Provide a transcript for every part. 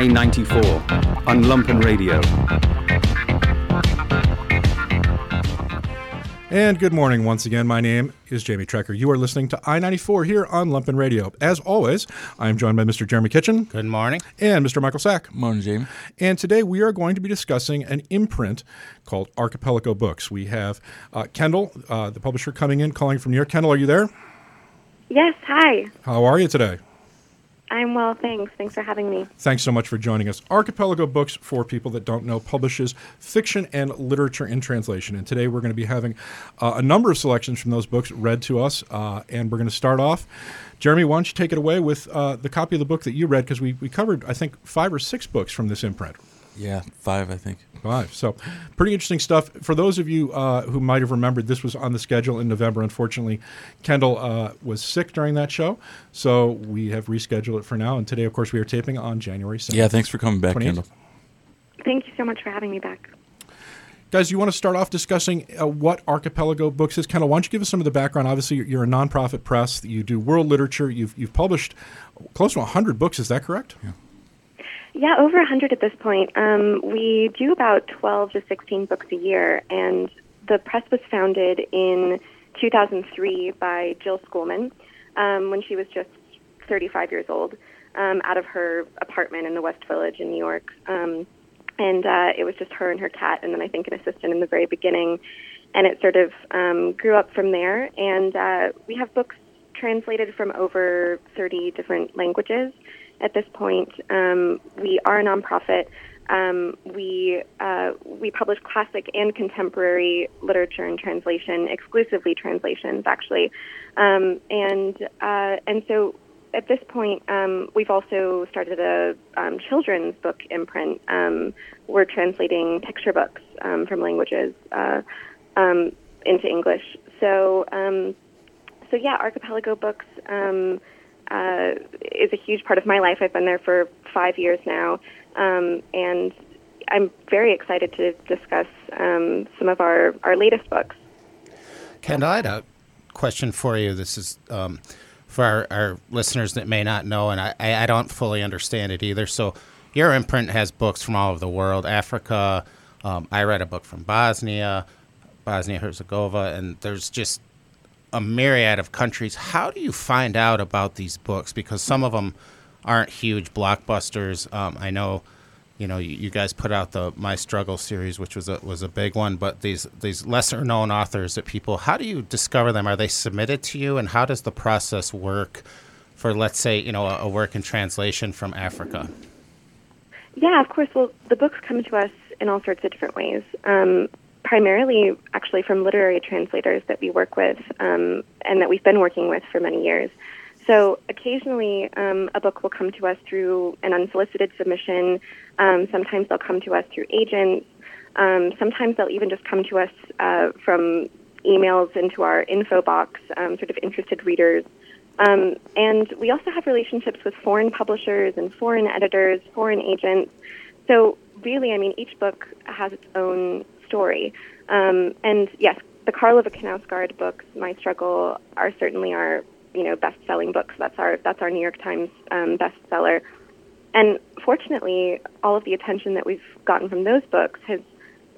I 94 on Lumpen Radio. And good morning once again. My name is Jamie Trecker. You are listening to I 94 here on Lumpen Radio. As always, I am joined by Mr. Jeremy Kitchen. Good morning. And Mr. Michael Sack. Morning, Jamie. And today we are going to be discussing an imprint called Archipelago Books. We have uh, Kendall, uh, the publisher, coming in, calling from New York. Kendall, are you there? Yes, hi. How are you today? I'm well, thanks. Thanks for having me. Thanks so much for joining us. Archipelago Books, for people that don't know, publishes fiction and literature in translation. And today we're going to be having uh, a number of selections from those books read to us. Uh, and we're going to start off. Jeremy, why don't you take it away with uh, the copy of the book that you read? Because we, we covered, I think, five or six books from this imprint. Yeah, five, I think. Five. So, pretty interesting stuff. For those of you uh, who might have remembered, this was on the schedule in November. Unfortunately, Kendall uh, was sick during that show, so we have rescheduled it for now. And today, of course, we are taping on January 7th. Yeah, thanks for coming back, 28th. Kendall. Thank you so much for having me back. Guys, you want to start off discussing uh, what Archipelago Books is? Kendall, why don't you give us some of the background? Obviously, you're- you're a nonprofit press. You do world literature. You've, you've published close to 100 books. Is that correct? Yeah. Yeah, over 100 at this point. Um, we do about 12 to 16 books a year, and the press was founded in 2003 by Jill Schoolman um, when she was just 35 years old um, out of her apartment in the West Village in New York. Um, and uh, it was just her and her cat, and then I think an assistant in the very beginning. And it sort of um, grew up from there. And uh, we have books translated from over 30 different languages at this point. Um, we are a nonprofit. Um, we uh, we publish classic and contemporary literature and translation, exclusively translations, actually. Um, and uh, and so at this point, um, we've also started a um, children's book imprint. Um, we're translating picture books um, from languages uh, um, into English. So um, so yeah, Archipelago Books uh, is a huge part of my life. I've been there for five years now, um, and I'm very excited to discuss um, some of our, our latest books. Kendall, I had a question for you. This is um, for our, our listeners that may not know, and I, I I don't fully understand it either. So, your imprint has books from all over the world Africa. Um, I read a book from Bosnia, Bosnia Herzegovina, and there's just a myriad of countries. How do you find out about these books? Because some of them aren't huge blockbusters. Um, I know, you know, you, you guys put out the My Struggle series, which was a was a big one. But these these lesser known authors that people, how do you discover them? Are they submitted to you, and how does the process work for, let's say, you know, a, a work in translation from Africa? Yeah, of course. Well, the books come to us in all sorts of different ways. Um, primarily, actually, from literary translators that we work with um, and that we've been working with for many years. So occasionally, um, a book will come to us through an unsolicited submission. Um, sometimes they'll come to us through agents. Um, sometimes they'll even just come to us uh, from emails into our info box, um, sort of interested readers. Um, and we also have relationships with foreign publishers and foreign editors, foreign agents. So really, I mean, each book has its own story. Um, and yes, the Karl Ove Knausgaard books, My Struggle, are certainly our you know best-selling books. That's our that's our New York Times um, bestseller. And fortunately, all of the attention that we've gotten from those books has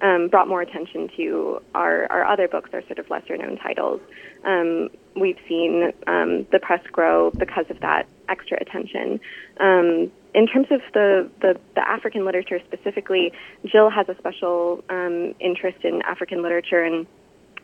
um, brought more attention to our, our other books, our sort of lesser known titles. Um, we've seen um, the press grow because of that extra attention. In terms of the, the, the African literature specifically, Jill has a special um, interest in African literature and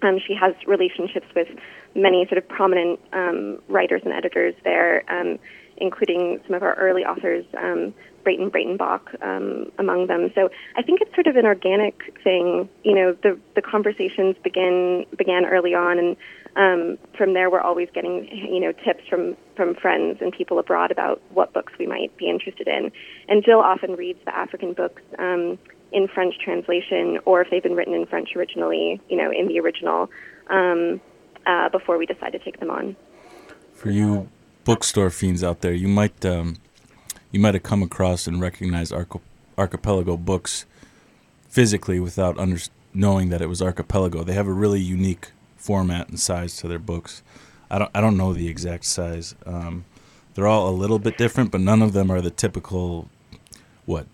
um, she has relationships with many sort of prominent um, writers and editors there, um, including some of our early authors, um, Breyten Breytenbach um, among them. So I think it's sort of an organic thing. You know, the the conversations begin began early on, and um, from there we're always getting you know tips from from friends and people abroad about what books we might be interested in. And Jill often reads the African books. Um, in French translation, or if they've been written in French originally, you know, in the original, um, uh, before we decide to take them on. For you bookstore fiends out there, you might um, you might have come across and recognized Arch- Archipelago books physically without under- knowing that it was Archipelago. They have a really unique format and size to their books. I don't I don't know the exact size. Um, they're all a little bit different, but none of them are the typical what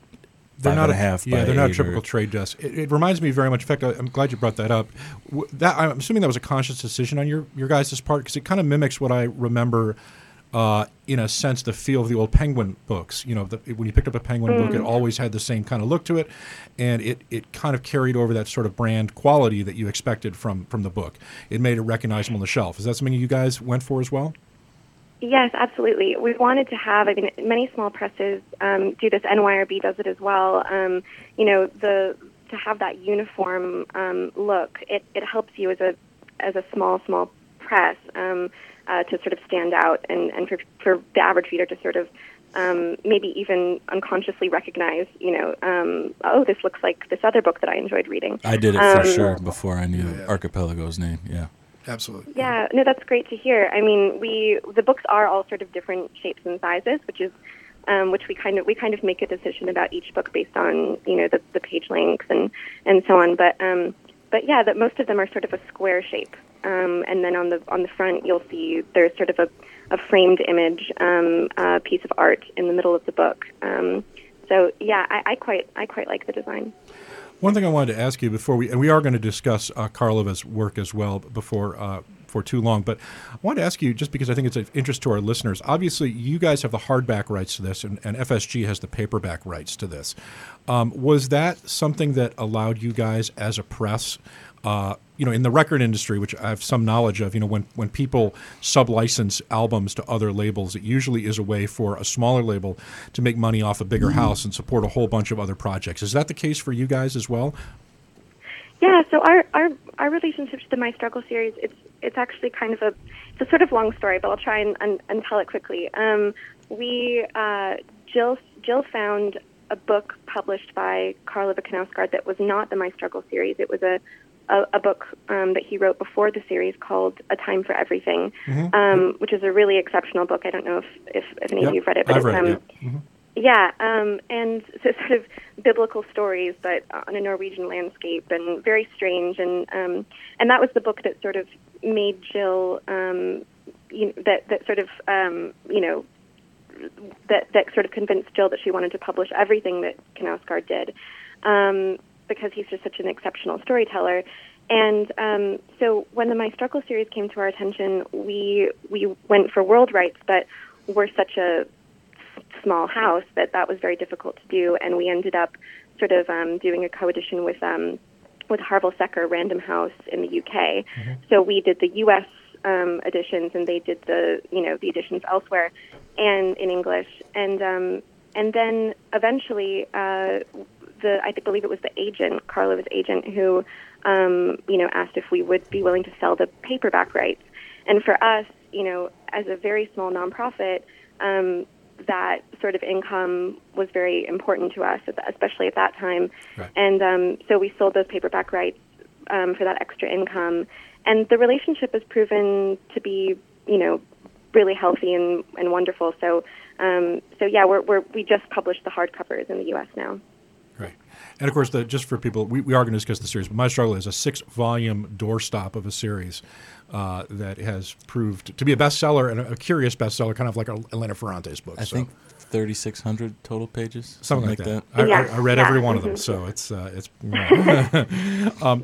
they're not a half Yeah, they're not a typical trade desk. It, it reminds me very much. In fact, I, I'm glad you brought that up. W- That I'm assuming that was a conscious decision on your your guys' part because it kind of mimics what I remember. Uh, in a sense, the feel of the old Penguin books. You know, the, when you picked up a Penguin book, it always had the same kind of look to it, and it, it kind of carried over that sort of brand quality that you expected from from the book. It made it recognizable on the shelf. Is that something you guys went for as well? Yes, absolutely. We wanted to have. I mean, many small presses um, do this. NYRB does it as well. Um, you know, the to have that uniform um, look, it, it helps you as a as a small small press um, uh, to sort of stand out, and and for for the average reader to sort of um, maybe even unconsciously recognize, you know, um, oh, this looks like this other book that I enjoyed reading. I did it for Um, sure before I knew Archipelago's name. Yeah. Absolutely. Yeah, no, that's great to hear. I mean, we the books are all sort of different shapes and sizes, which is um, which we kind of we kind of make a decision about each book based on you know the, the page length and and so on. But um, but yeah, that most of them are sort of a square shape, um, and then on the on the front you'll see there's sort of a, a framed image um, piece of art in the middle of the book. Um, so yeah, I, I quite I quite like the design. One thing I wanted to ask you before we, and we are going to discuss uh, Karl Ove's work as well before uh, for too long, but I wanted to ask you just because I think it's of interest to our listeners. Obviously, you guys have the hardback rights to this, and, and FSG has the paperback rights to this. Um, was that something that allowed you guys as a press? Uh, you know, in the record industry, which I have some knowledge of, you know, when, when people sub-license albums to other labels, it usually is a way for a smaller label to make money off a bigger house and support a whole bunch of other projects. Is that the case for you guys as well? Yeah, so our, our, our relationship to the My Struggle series, it's it's actually kind of a it's a sort of long story, but I'll try and, and, and tell it quickly. Um, we uh, Jill Jill found a book published by Karl Ove Knausgaard that was not the My Struggle series. It was a a, a book um, that he wrote before the series called A Time for Everything, um, which is a really exceptional book. I don't know if, if, if any Yep, of you've read it, but I've it's read it, um, yeah, um, and so sort of biblical stories, but on a Norwegian landscape, and very strange. And um, and that was the book that sort of made Jill, um, you know, that that sort of um, you know that that sort of convinced Jill that she wanted to publish everything that Knausgaard did, um, because he's just such an exceptional storyteller. And um, so when the My Struggle series came to our attention, we we went for world rights, but we're such a small house that that was very difficult to do, and we ended up sort of um, doing a co-edition with um, with Harvill Secker Random House in the UK. So we did the U.S. Um, editions, and they did the you know the editions elsewhere, and in English, and um, and then eventually uh, the I believe it was the agent, Karl Ove's agent, who um, you know asked if we would be willing to sell the paperback rights, and for us, you know, as a very small nonprofit. Um, that sort of income was very important to us, especially at that time. Right. And um, so we sold those paperback rights um, for that extra income. And the relationship has proven to be, you know, really healthy and, and wonderful. So, um, so yeah, we're, we're, we just published the hardcovers in the U.S. now. Right. And of course, the, just for people, we, we are going to discuss the series, but My Struggle is a six volume doorstop of a series uh, that has proved to be a bestseller and a, a curious bestseller, kind of like Elena Ferrante's book. I so. think 3,600 total pages. Something like that. that. I, Yeah, I, I read yeah. every one of them, Mhm. so it's uh, it's.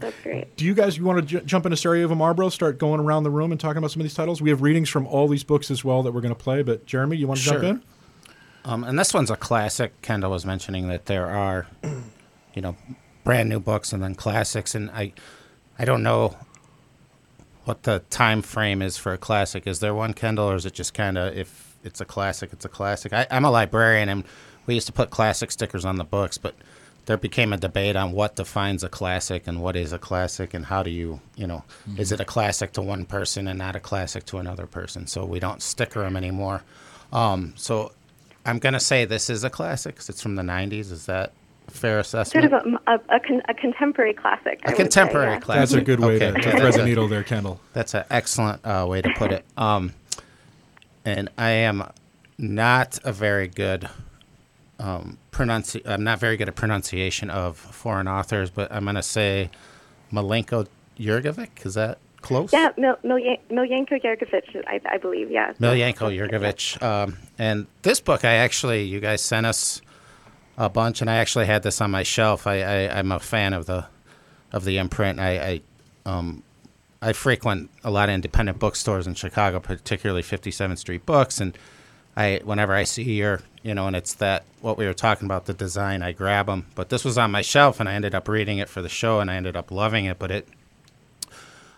That's great. Do you guys you want to j- jump into Sarajevo Marlboro? Start going around the room and talking about some of these titles. We have readings from all these books as well that we're going to play. But Jeremy, you want to jump Sure. in? Um, and this one's a classic. Kendall was mentioning that there are, you know, brand new books and then classics, and I, I don't know what the time frame is for a classic. Is there one, Kendall, or is it just kind of if it's a classic, it's a classic? I, I'm a librarian, and we used to put classic stickers on the books, but there became a debate on what defines a classic and what is a classic, and how do you, you know, is it a classic to one person and not a classic to another person? So we don't sticker them anymore. Um, so I'm going to say this is a classic because it's from the 90s. Is that a fair Sort assessment? of a, a, a, con, a contemporary classic. I A would say, contemporary yeah. classic. That's a good way Okay, to, to okay, thread the needle there, Kendall. That's an excellent uh, way to put it. Um, and I am not a very good um, pronunci- I'm not very good at pronunciation of foreign authors, but I'm going to say Malenko Jurgovic. Is that close? Yeah, Mil, Milyan- Miljenko Jergović, I, I believe, yeah. Milyanko Jurgovic. Um, and this book, I actually, you guys sent us a bunch, and I actually had this on my shelf. I, I I'm a fan of the of the imprint. I, I um I frequent a lot of independent bookstores in Chicago, particularly 57th Street Books, and I whenever I see your you know, and it's that what we were talking about the design. I grab them, but this was on my shelf, and I ended up reading it for the show, and I ended up loving it. But it,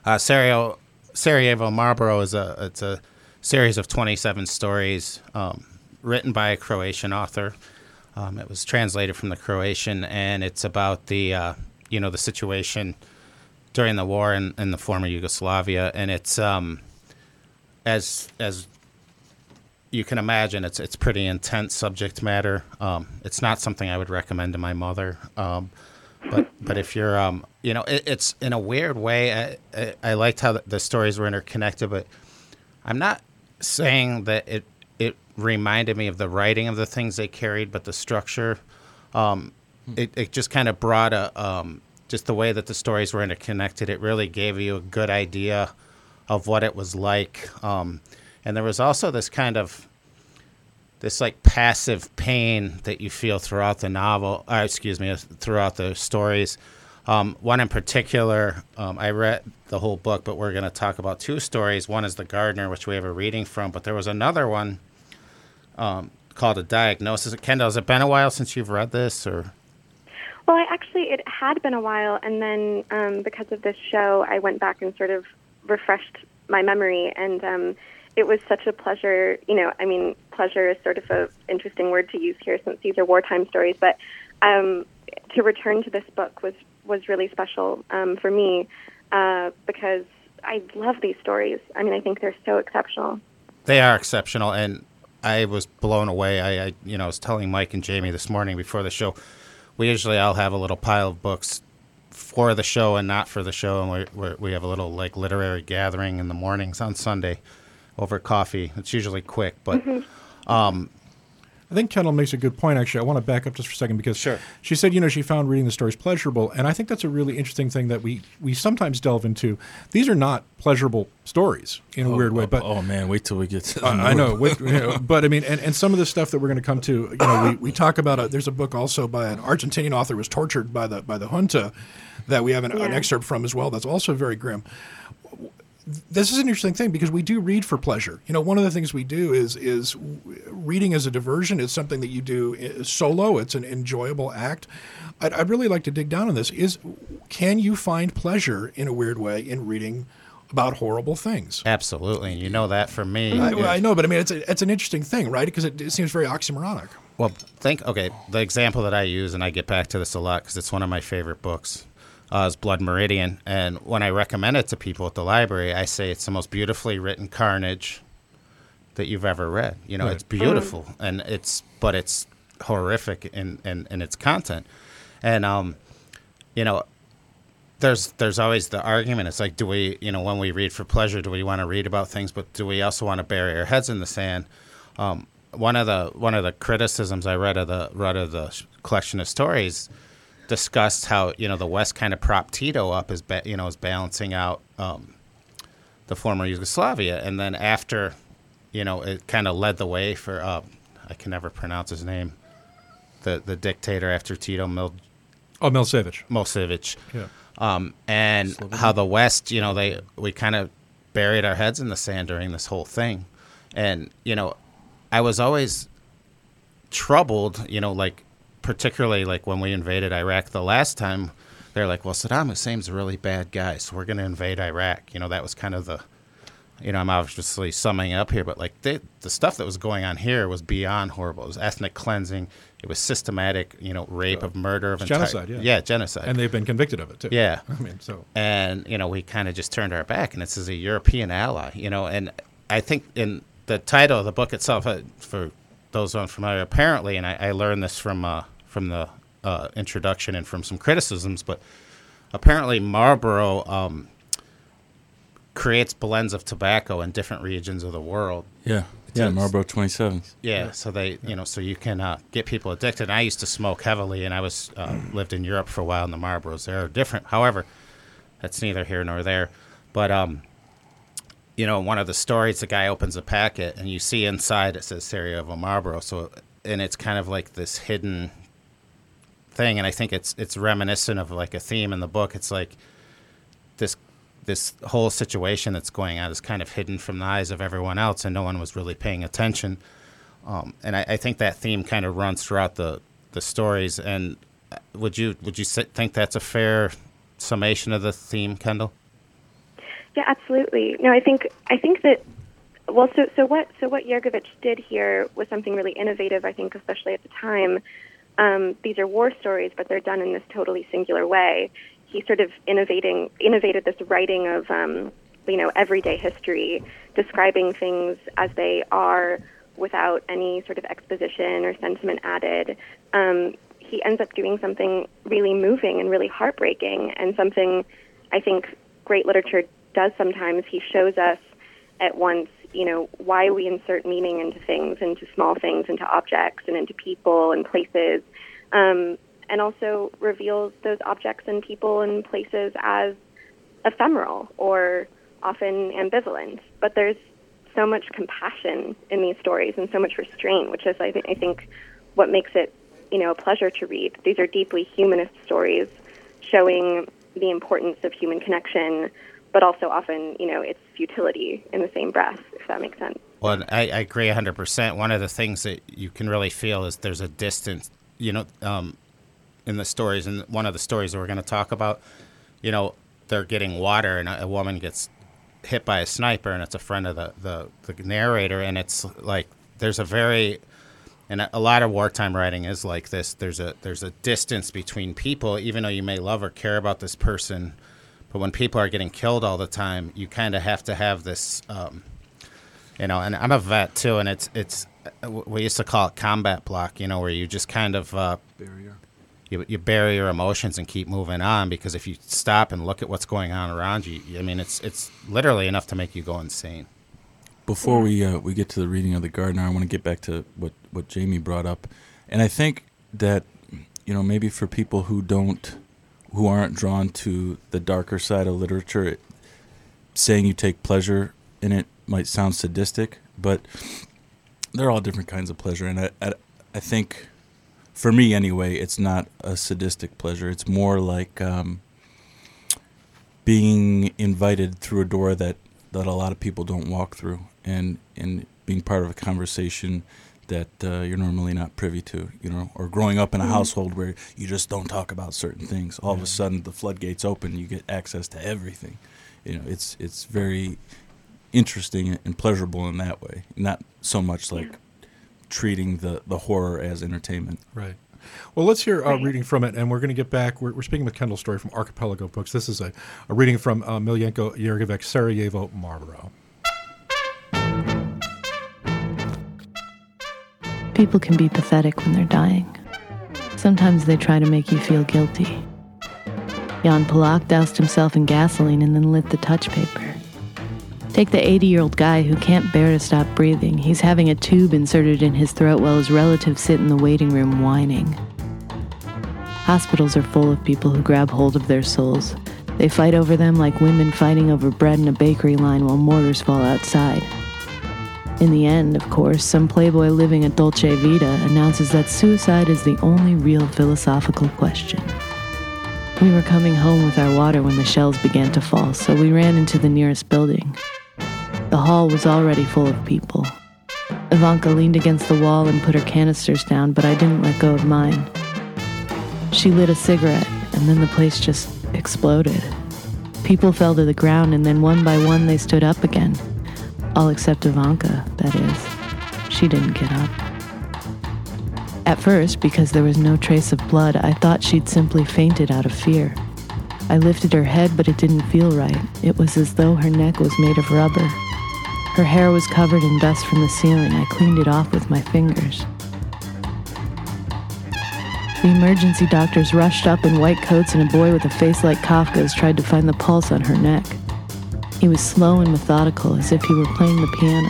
uh, Sarajevo, Sarajevo Marlboro is a it's a series of 27 stories um, written by a Croatian author. Um, it was translated from the Croatian, and it's about the uh, you know the situation during the war in, in the former Yugoslavia, and it's um, as as you can imagine, it's it's pretty intense subject matter. Um, it's not something I would recommend to my mother. But but if you're um, you know it, it's in a weird way. I, I, I liked how the, the stories were interconnected, but I'm not saying that it it reminded me of the writing of the things they carried, but the structure. Um, it, it just kind of brought a um, just the way that the stories were interconnected. It really gave you a good idea of what it was like. Um, and there was also this kind of this like passive pain that you feel throughout the novel. Uh, excuse me, throughout the stories. Um, one in particular, um, I read the whole book, but we're going to talk about two stories. One is The Gardener, which we have a reading from, but there was another one um, called A Diagnosis. Kendall, has it been a while since you've read this, or? Well, I actually it had been a while, and then um, because of this show, I went back and sort of refreshed my memory, and um, it was such a pleasure. You know, I mean, pleasure is sort of a interesting word to use here since these are wartime stories, but um, to return to this book was was really special um, for me uh, because I love these stories. I mean, I think they're so exceptional. They are exceptional, and I was blown away. I, I you know, I was telling Mike and Jamie this morning before the show. We usually all have a little pile of books for the show and not for the show, and we we have a little like literary gathering in the mornings on Sunday over coffee. It's usually quick, but. Mm-hmm. Um, I think Kendall makes a good point. Actually, I want to back up just for a second because Sure. she said, you know, she found reading the stories pleasurable, and I think that's a really interesting thing that we we sometimes delve into. These are not pleasurable stories in a weird way, oh, but oh man, wait till we get to. The I I know, movie. with, you know, but I mean, and, and some of the stuff that we're going to come to, you know, we, we talk about. A, there's a book also by an Argentinian author who was tortured by the by the junta that we have an, an excerpt from as well. That's also very grim. This is an interesting thing because we do read for pleasure. You know, one of the things we do is is reading as a diversion. It's something that you do uh, solo. It's an enjoyable act. I'd, I'd really like to dig down on this. Is can you find pleasure in a weird way in reading about horrible things? absolutely, and you know that from me. I, well, I know, but I mean, it's a, it's an interesting thing, right? Because it, it seems very oxymoronic. Well, think okay. The example that I use, and I get back to this a lot because it's one of my favorite books, uh, is Blood Meridian. And when I recommend it to people at the library, I say it's the most beautifully written carnage that you've ever read. You know, Right. it's beautiful, and it's but it's horrific in, in in its content. And um, you know, there's there's always the argument. It's like, do we, you know, when we read for pleasure, do we want to read about things, but do we also want to bury our heads in the sand? Um, one of the one of the criticisms I read of the read of the collection of stories discussed how you know the West kind of propped Tito up as ba- you know as balancing out um, the former Yugoslavia, and then after you know it kind of led the way for uh, I can never pronounce his name, the the dictator after Tito Mil- Oh, Milosevic. Milosevic Yeah. um, and how the West, you know, they we kind of buried our heads in the sand during this whole thing, and you know, I was always troubled, you know, like particularly like when we invaded Iraq the last time, they're like, well, Saddam Hussein's a really bad guy, so we're going to invade Iraq. You know, that was kind of the, you know, I'm obviously summing up here, but like the the stuff that was going on here was beyond horrible. It was ethnic cleansing. It was systematic, you know, rape of murder of It's entire- genocide, yeah. yeah, genocide. And they've been convicted of it too. Yeah. I mean, so and you know we kind of just turned our back and this is a european ally you know and i think in the title of the book itself uh, for those unfamiliar apparently and i, I learned this from uh, from the uh, introduction and from some criticisms but apparently marlboro um, creates blends of tobacco in different regions of the world Yeah, yeah, Marlboro 27s. yeah, so they, you know, so you can uh, get people addicted. And I used to smoke heavily, and I was uh, lived in Europe for a while, and the Marlboros there are different. However, that's neither here nor there. But um, you know, one of the stories, the guy opens a packet, and you see inside it says Sarajevo Marlboro. So, and it's kind of like this hidden thing, and I think it's it's reminiscent of like a theme in the book. It's like this this whole situation that's going on is kind of hidden from the eyes of everyone else, and no one was really paying attention. Um, and I, I think that theme kind of runs throughout the the stories. And uh, would you would you think that's a fair summation of the theme, Kendall? Yeah, absolutely. No, I think I think that well, so so what so what Jergović did here was something really innovative. I think, especially at the time. Um, these are war stories, but they're done in this totally singular way. He sort of innovating innovated this writing of um, you know everyday history, describing things as they are without any sort of exposition or sentiment added. Um, he ends up doing something really moving and really heartbreaking, and something I think great literature does sometimes. He shows us at once, you know, why we insert meaning into things, into small things, into objects, and into people and places, um, and also reveals those objects and people and places as ephemeral or often ambivalent. But there's so much compassion in these stories and so much restraint, which is, I, th- I think, what makes it, you know, a pleasure to read. These are deeply humanist stories showing the importance of human connection, but also often, you know, its futility in the same breath, if that makes sense. Well, I, I agree 100%. One of the things that you can really feel is there's a distance, you know, um, in the stories. And one of the stories that we're going to talk about, you know, they're getting water and a, a woman gets hit by a sniper and it's a friend of the, the, the narrator. And it's like there's a very and a lot of wartime writing is like this there's a there's a distance between people even though you may love or care about this person but when people are getting killed all the time you kind of have to have this um, you know and i'm a vet too and it's it's we used to call it combat block you know where you just kind of uh, Barrier. you, you bury your emotions and keep moving on because if you stop and look at what's going on around you i mean it's it's literally enough to make you go insane. Before we uh, we get to the reading of the gardener, I want to get back to what what Jamie brought up, and I think that you know maybe for people who don't who aren't drawn to the darker side of literature, it, saying you take pleasure in it might sound sadistic, but they're all different kinds of pleasure, and I I, I think for me anyway, it's not a sadistic pleasure. It's more like um, being invited through a door that, that a lot of people don't walk through, and and being part of a conversation that uh, you're normally not privy to, you know, or growing up in a household where you just don't talk about certain things. All of a sudden, the floodgates open, you get access to everything. You know, it's it's very interesting and pleasurable in that way. Not so much like treating the the horror as entertainment. Right. Well, let's hear a Right. reading from it, and we're going to get back. We're, we're speaking with Kendall Storey from Archipelago Books. This is a, a reading from uh, Miljenko Jergović, Sarajevo, Marlboro. People can be pathetic when they're dying. Sometimes they try to make you feel guilty. Jan Palach doused himself in gasoline and then lit the touch paper. Take the 80 year old guy who can't bear to stop breathing. He's having a tube inserted in his throat while his relatives sit in the waiting room whining. Hospitals are full of people who grab hold of their souls. They fight over them like women fighting over bread in a bakery line while mortars fall outside. In the end, of course, some playboy living a Dolce Vita announces that suicide is the only real philosophical question. We were coming home with our water when the shells began to fall, so we ran into the nearest building. The hall was already full of people. Ivanka leaned against the wall and put her canisters down, but I didn't let go of mine. She lit a cigarette, and then the place just exploded. People fell to the ground, and then one by one they stood up again. All except Ivanka, that is. She didn't get up. At first, because there was no trace of blood, I thought she'd simply fainted out of fear. I lifted her head, but it didn't feel right. It was as though her neck was made of rubber. Her hair was covered in dust from the ceiling. I cleaned it off with my fingers. The emergency doctors rushed up in white coats, and a boy with a face like Kafka's tried to find the pulse on her neck. He was slow and methodical, as if he were playing the piano.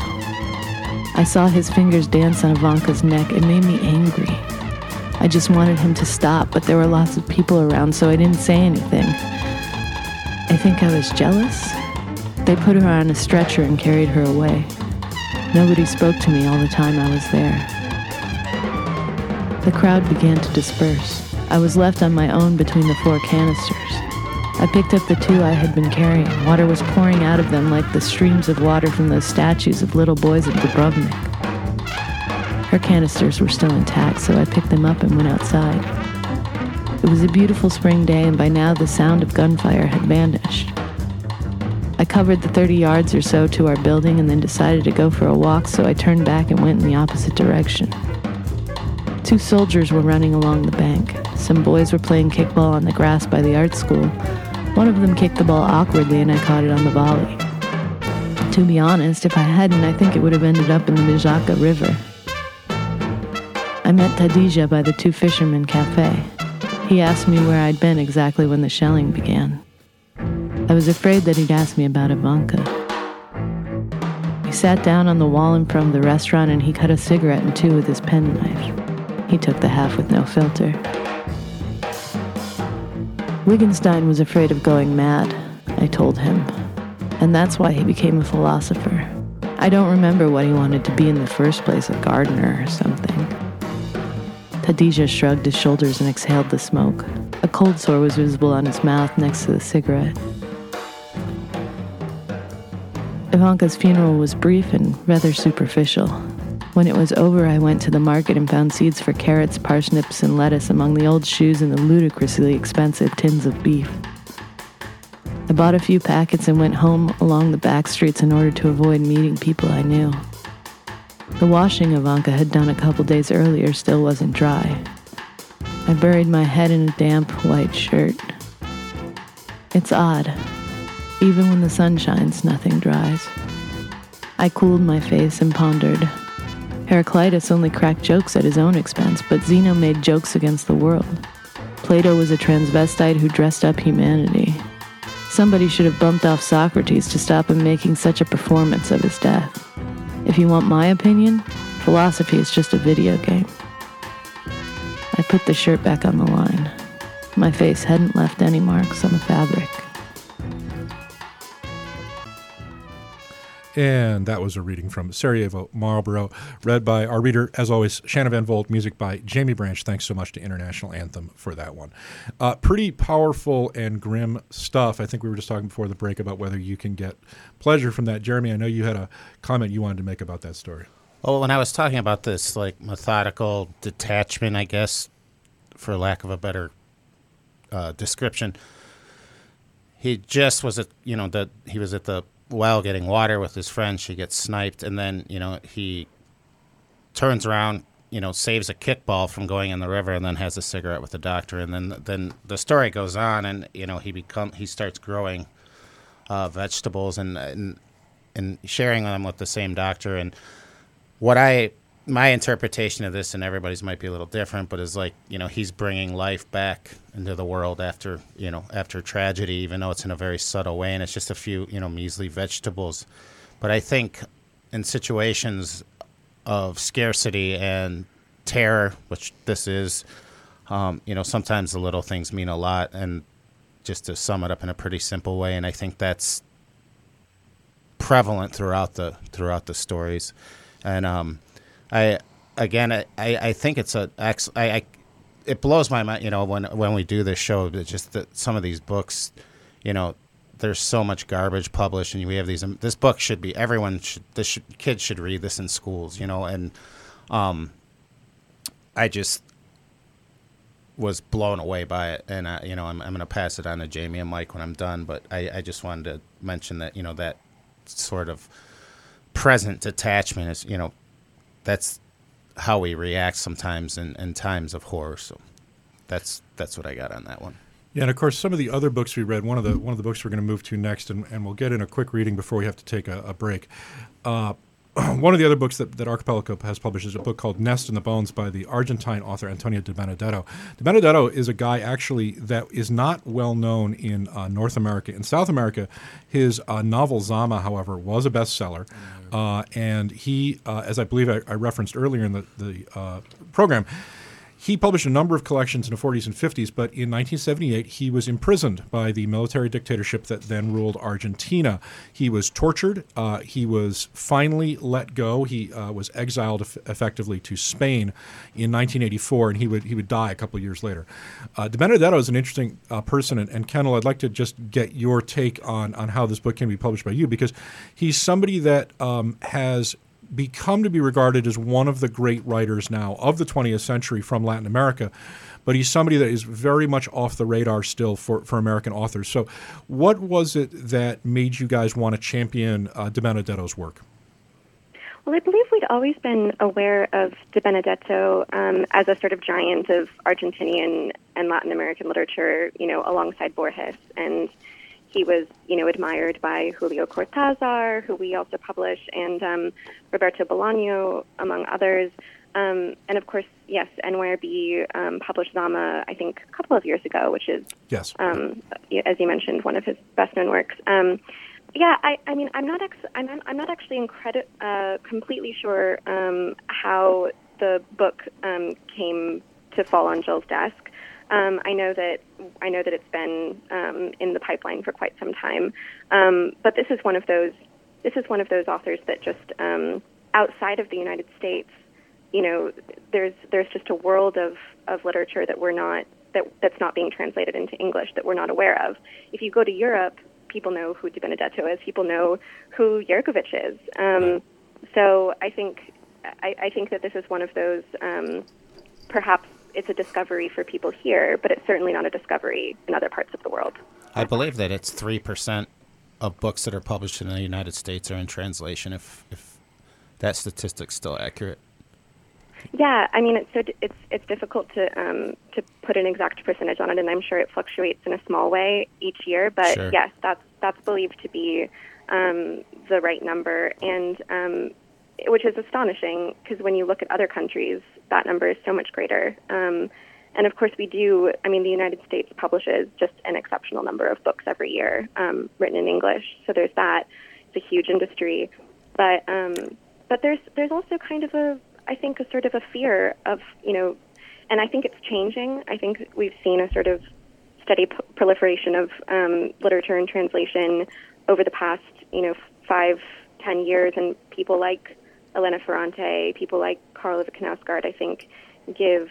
I saw his fingers dance on Ivanka's neck. It made me angry. I just wanted him to stop, but there were lots of people around, so I didn't say anything. I think I was jealous. They put her on a stretcher and carried her away. Nobody spoke to me all the time I was there. The crowd began to disperse. I was left on my own between the four canisters. I picked up the two I had been carrying. Water was pouring out of them like the streams of water from those statues of little boys at Dubrovnik. Her canisters were still intact, so I picked them up and went outside. It was a beautiful spring day, and by now the sound of gunfire had vanished. I covered the 30 yards or so to our building and then decided to go for a walk, so I turned back and went in the opposite direction. Two soldiers were running along the bank. Some boys were playing kickball on the grass by the art school. One of them kicked the ball awkwardly, and I caught it on the volley. To be honest, if I hadn't, I think it would have ended up in the Miljacka River. I met Tadija by the Two Fishermen Cafe. He asked me where I'd been exactly when the shelling began. I was afraid that he'd ask me about Ivanka. We sat down on the wall in front of the restaurant and he cut a cigarette in two with his penknife. He took the half with no filter. Wittgenstein was afraid of going mad, I told him, and that's why he became a philosopher. I don't remember what he wanted to be in the first place, a gardener or something. Tadija shrugged his shoulders and exhaled the smoke. A cold sore was visible on his mouth next to the cigarette. Ivanka's funeral was brief and rather superficial. When it was over, I went to the market and found seeds for carrots, parsnips, and lettuce among the old shoes and the ludicrously expensive tins of beef. I bought a few packets and went home along the back streets in order to avoid meeting people I knew. The washing Ivanka had done a couple days earlier still wasn't dry. I buried my head in a damp white shirt. It's odd. Even when the sun shines, nothing dries. I cooled my face and pondered. Heraclitus only cracked jokes at his own expense, but Zeno made jokes against the world. Plato was a transvestite who dressed up humanity. Somebody should have bumped off Socrates to stop him making such a performance of his death. If you want my opinion, philosophy is just a video game. I put the shirt back on the line. My face hadn't left any marks on the fabric. And that was a reading from Sarajevo Marlboro, read by our reader, as always, Shanna Van Volt, music by Jaimie Branch. Thanks so much to International Anthem for that one. Uh, pretty powerful and grim stuff. I think we were just talking before the break about whether you can get pleasure from that. Jeremy, I know you had a comment you wanted to make about that story. Well, when I was talking about this, like methodical detachment, I guess, for lack of a better uh, description, he just was at you know that he was at the well getting water with his friend. She gets sniped, and then you know he turns around, you know, saves a kickball from going in the river, and then has a cigarette with the doctor, and then then the story goes on, and you know he become he starts growing uh, vegetables and, and and sharing them with the same doctor, and what I my interpretation of this and everybody's might be a little different but is like you know he's bringing life back into the world after you know after tragedy even though it's in a very subtle way and it's just a few you know measly vegetables. But i think in situations of scarcity and terror which this is um, you know sometimes the little things mean a lot and just to sum it up in a pretty simple way and i think that's prevalent throughout the throughout the stories. And um, I again I, I think it's a I, I it blows my mind you know when when we do this show just that some of these books you know there's so much garbage published and we have these this book should be everyone should this should, kids should read this in schools you know and um I just was blown away by it and I, you know I'm, I'm to pass it on to Jamie and Mike when I'm done but I, I just wanted to mention that you know that sort of present attachment is you know that's how we react sometimes in, in times of horror. So that's that's what I got on that one. Yeah, and of course, some of the other books we read. One of the one of the books we're going to move to next, and, and we'll get in a quick reading before we have to take a, a break. Uh, one of the other books that, that Archipelago has published is a book called Nest in the Bones by the Argentine author Antonio Di Benedetto. Di Benedetto is a guy actually that is not well known in uh, North America. In South America, his uh, novel Zama, however, was a bestseller. Uh, and he, uh, as I believe I, I, referenced earlier in the, the uh, program, he published a number of collections in the 40s and 50s, but in 1978 he was imprisoned by the military dictatorship that then ruled Argentina. He was tortured. Uh, he was finally let go. He uh, was exiled eff- effectively to Spain in 1984, and he would he would die a couple years later. Uh, Di Benedetto is an interesting uh, person, and, and Kendall, I'd like to just get your take on on how this book can be published by you because he's somebody that um, has become to be regarded as one of the great writers now of the 20th century from Latin America. But he's somebody that is very much off the radar still for, for American authors. So, what was it that made you guys want to champion uh, Di Benedetto's work? Well, I believe we'd always been aware of Di Benedetto um, as a sort of giant of Argentinian and Latin American literature, you know, alongside Borges. And he was, you know, admired by Julio Cortázar, who we also publish, and um, Roberto Bolaño, among others. Um, and of course, yes, NYRB um, published Zama, I think, a couple of years ago, which is, yes, um, as you mentioned, one of his best-known works. Um, yeah, I, I mean, I'm not, ex- I'm, not, I'm not actually incredi- uh, completely sure um, how the book um, came to fall on Jill's desk. Um, I know that I know that it's been um, in the pipeline for quite some time, um, but this is one of those this is one of those authors that just um, outside of the United States, you know, there's there's just a world of, of literature that we're not that that's not being translated into English that we're not aware of. If you go to Europe, people know who Di Benedetto is. People know who Jergović is. Um, so I think I, I think that this is one of those um, perhaps it's a discovery for people here, but it's certainly not a discovery in other parts of the world. I believe that it's three percent of books that are published in the United States are in translation. If if that statistic's still accurate. Yeah, I mean it's so it's it's difficult to um, to put an exact percentage on it, and I'm sure it fluctuates in a small way each year. But Sure. yes, that's that's believed to be um, the right number, and um, which is astonishing because when you look at other countries, that number is so much greater. Um, and of course, we do. I mean, the United States publishes just an exceptional number of books every year um, written in English. So there's that. It's a huge industry, but um, but there's there's also kind of a I think a sort of a fear of you know, and I think it's changing. I think we've seen a sort of steady p- proliferation of um, literature and translation over the past you know five ten years, and people like Elena Ferrante, people like Karl Ove Knausgaard, I think, give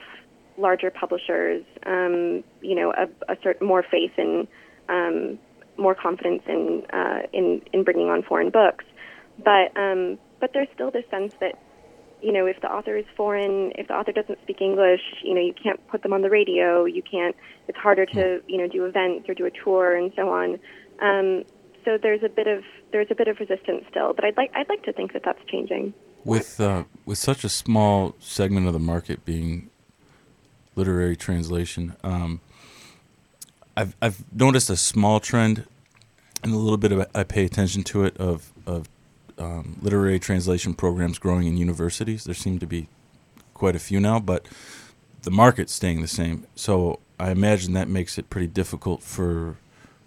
larger publishers, um, you know, a, a certain more faith in, um, more confidence in, uh, in in bringing on foreign books. But um, but there's still this sense that, you know, if the author is foreign, if the author doesn't speak English, you know, you can't put them on the radio. You can't. It's harder to you know do events or do a tour and so on. Um, so there's a bit of there's a bit of resistance still, but I'd like I'd like to think that that's changing. With uh, with such a small segment of the market being literary translation, um, I've I've noticed a small trend, and a little bit of I pay attention to it of of um, literary translation programs growing in universities. There seem to be quite a few now, but the market's staying the same. So I imagine that makes it pretty difficult for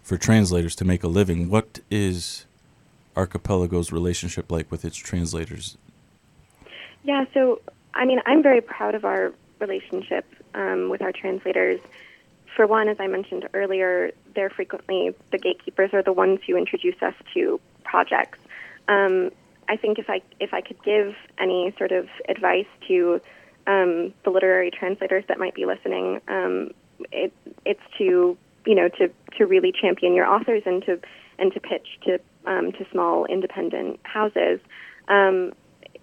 for translators to make a living. What is Archipelago's relationship like with its translators? Yeah, so I mean, I'm very proud of our relationship um, with our translators. For one, as I mentioned earlier, they're frequently the gatekeepers or the ones who introduce us to projects. Um, I think if I if I could give any sort of advice to um, the literary translators that might be listening, um, it, it's to you know to to really champion your authors and to and to pitch to um, to small independent houses. Um,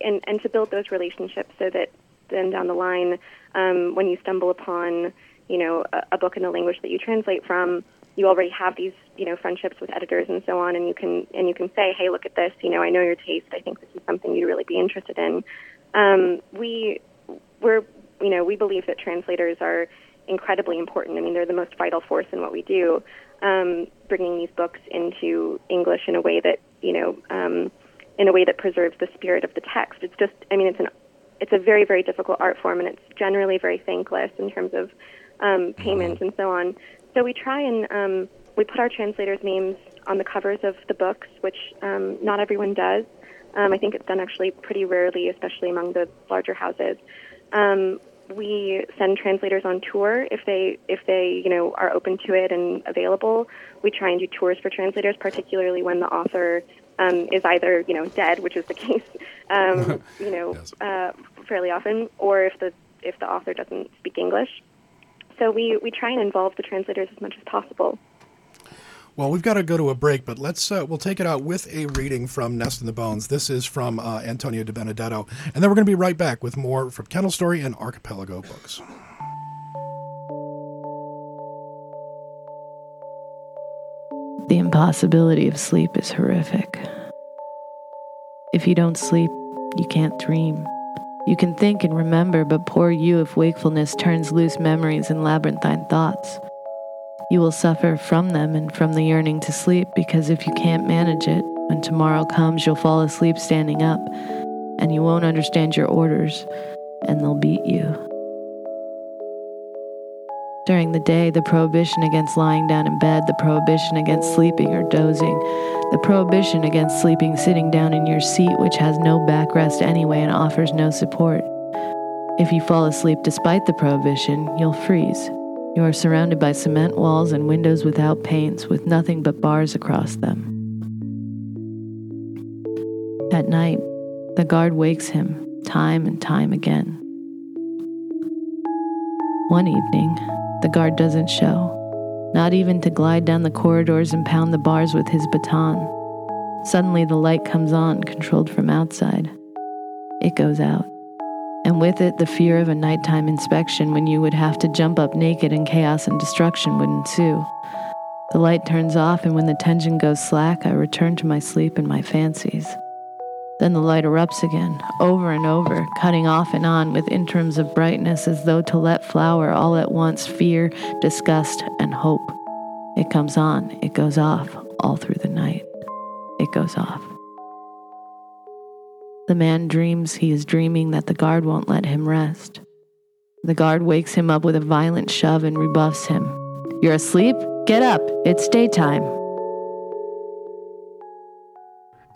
and, and to build those relationships so that then down the line, um, when you stumble upon, you know, a, a book in a language that you translate from, you already have these, you know, friendships with editors and so on, and you can and you can say, hey, look at this, you know, I know your taste. I think this is something you'd really be interested in. Um, we we're you know we believe that translators are incredibly important. I mean, they're the most vital force in what we do, um, bringing these books into English in a way that you know. Um, in a way that preserves the spirit of the text. It's just, I mean, it's an, it's a very, very difficult art form, and it's generally very thankless in terms of um, payment and so on. So we try and um, we put our translators' names on the covers of the books, which um, not everyone does. Um, I think it's done actually pretty rarely, especially among the larger houses. Um, we send translators on tour if they if they you know are open to it and available. We try and do tours for translators, particularly when the author um, is either you know dead, which is the case, um, you know, Yes. uh, fairly often, or if the if the author doesn't speak English. So we, we try and involve the translators as much as possible. Well, we've got to go to a break, but let's uh, we'll take it out with a reading from Nest in the Bones. This is from uh, Antonio Di Benedetto, and then we're going to be right back with more from Kendall Storey and Archipelago books. The impossibility of sleep is horrific. If you don't sleep, you can't dream. You can think and remember, but poor you if wakefulness turns loose memories and labyrinthine thoughts. You will suffer from them and from the yearning to sleep because if you can't manage it, when tomorrow comes, you'll fall asleep standing up, and you won't understand your orders, and they'll beat you. During the day, the prohibition against lying down in bed, the prohibition against sleeping or dozing, the prohibition against sleeping sitting down in your seat, which has no backrest anyway and offers no support. If you fall asleep despite the prohibition, you'll freeze. You are surrounded by cement walls and windows without panes, with nothing but bars across them. At night, the guard wakes him time and time again. One evening, the guard doesn't show, not even to glide down the corridors and pound the bars with his baton. Suddenly, the light comes on, controlled from outside. It goes out, and with it, the fear of a nighttime inspection when you would have to jump up naked and chaos and destruction would ensue. The light turns off, and when the tension goes slack, I return to my sleep and my fancies. Then the light erupts again, over and over, cutting off and on with interims of brightness as though to let flower all at once fear, disgust, and hope. It comes on, it goes off, all through the night. It goes off. The man dreams he is dreaming that the guard won't let him rest. The guard wakes him up with a violent shove and rebuffs him. You're asleep? Get up, it's daytime.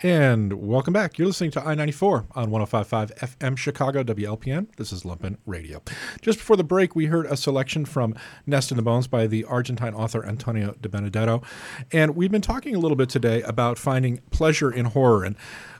And welcome back. You're listening to I 94 on 1055 FM Chicago WLPN. This is Lumpen Radio. Just before the break, we heard a selection from Nest in the Bones by the Argentine author Antonio Di Benedetto. And we've been talking a little bit today about finding pleasure in horror. And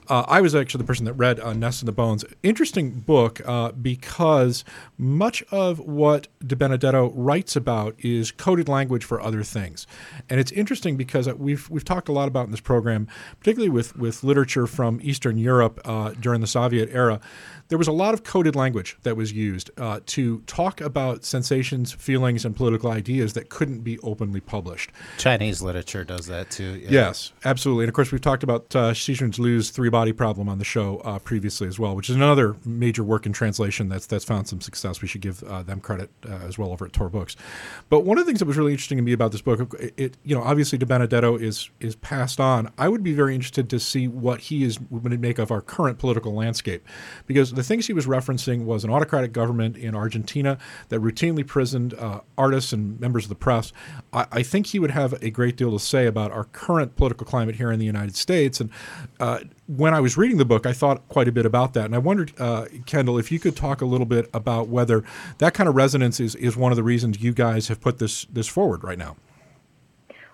uh, I was actually the person that read uh, Nest in the Bones. Interesting book uh, because much of what Di Benedetto writes about is coded language for other things, and it's interesting because we've we've talked a lot about in this program, particularly with with literature from Eastern Europe uh, during the Soviet era. There was a lot of coded language that was used uh, to talk about sensations, feelings, and political ideas that couldn't be openly published. Chinese literature does that too. yeah. Yes, absolutely. And of course, we've talked about uh, Cixin Liu's Three Body Problem on the show uh, previously as well, which is another major work in translation that's that's found some success. We should give uh, them credit uh, as well over at Tor Books. But one of the things that was really interesting to me about this book, it, it you know, obviously Di Benedetto is is passed on. I would be very interested to see what he is going to make of our current political landscape, because the things he was referencing was an autocratic government in Argentina that routinely prisoned uh, artists and members of the press. I, I think he would have a great deal to say about our current political climate here in the United States. And uh, when I was reading the book, I thought quite a bit about that. And I wondered, uh, Kendall, if you could talk a little bit about whether that kind of resonance is, is one of the reasons you guys have put this this forward right now.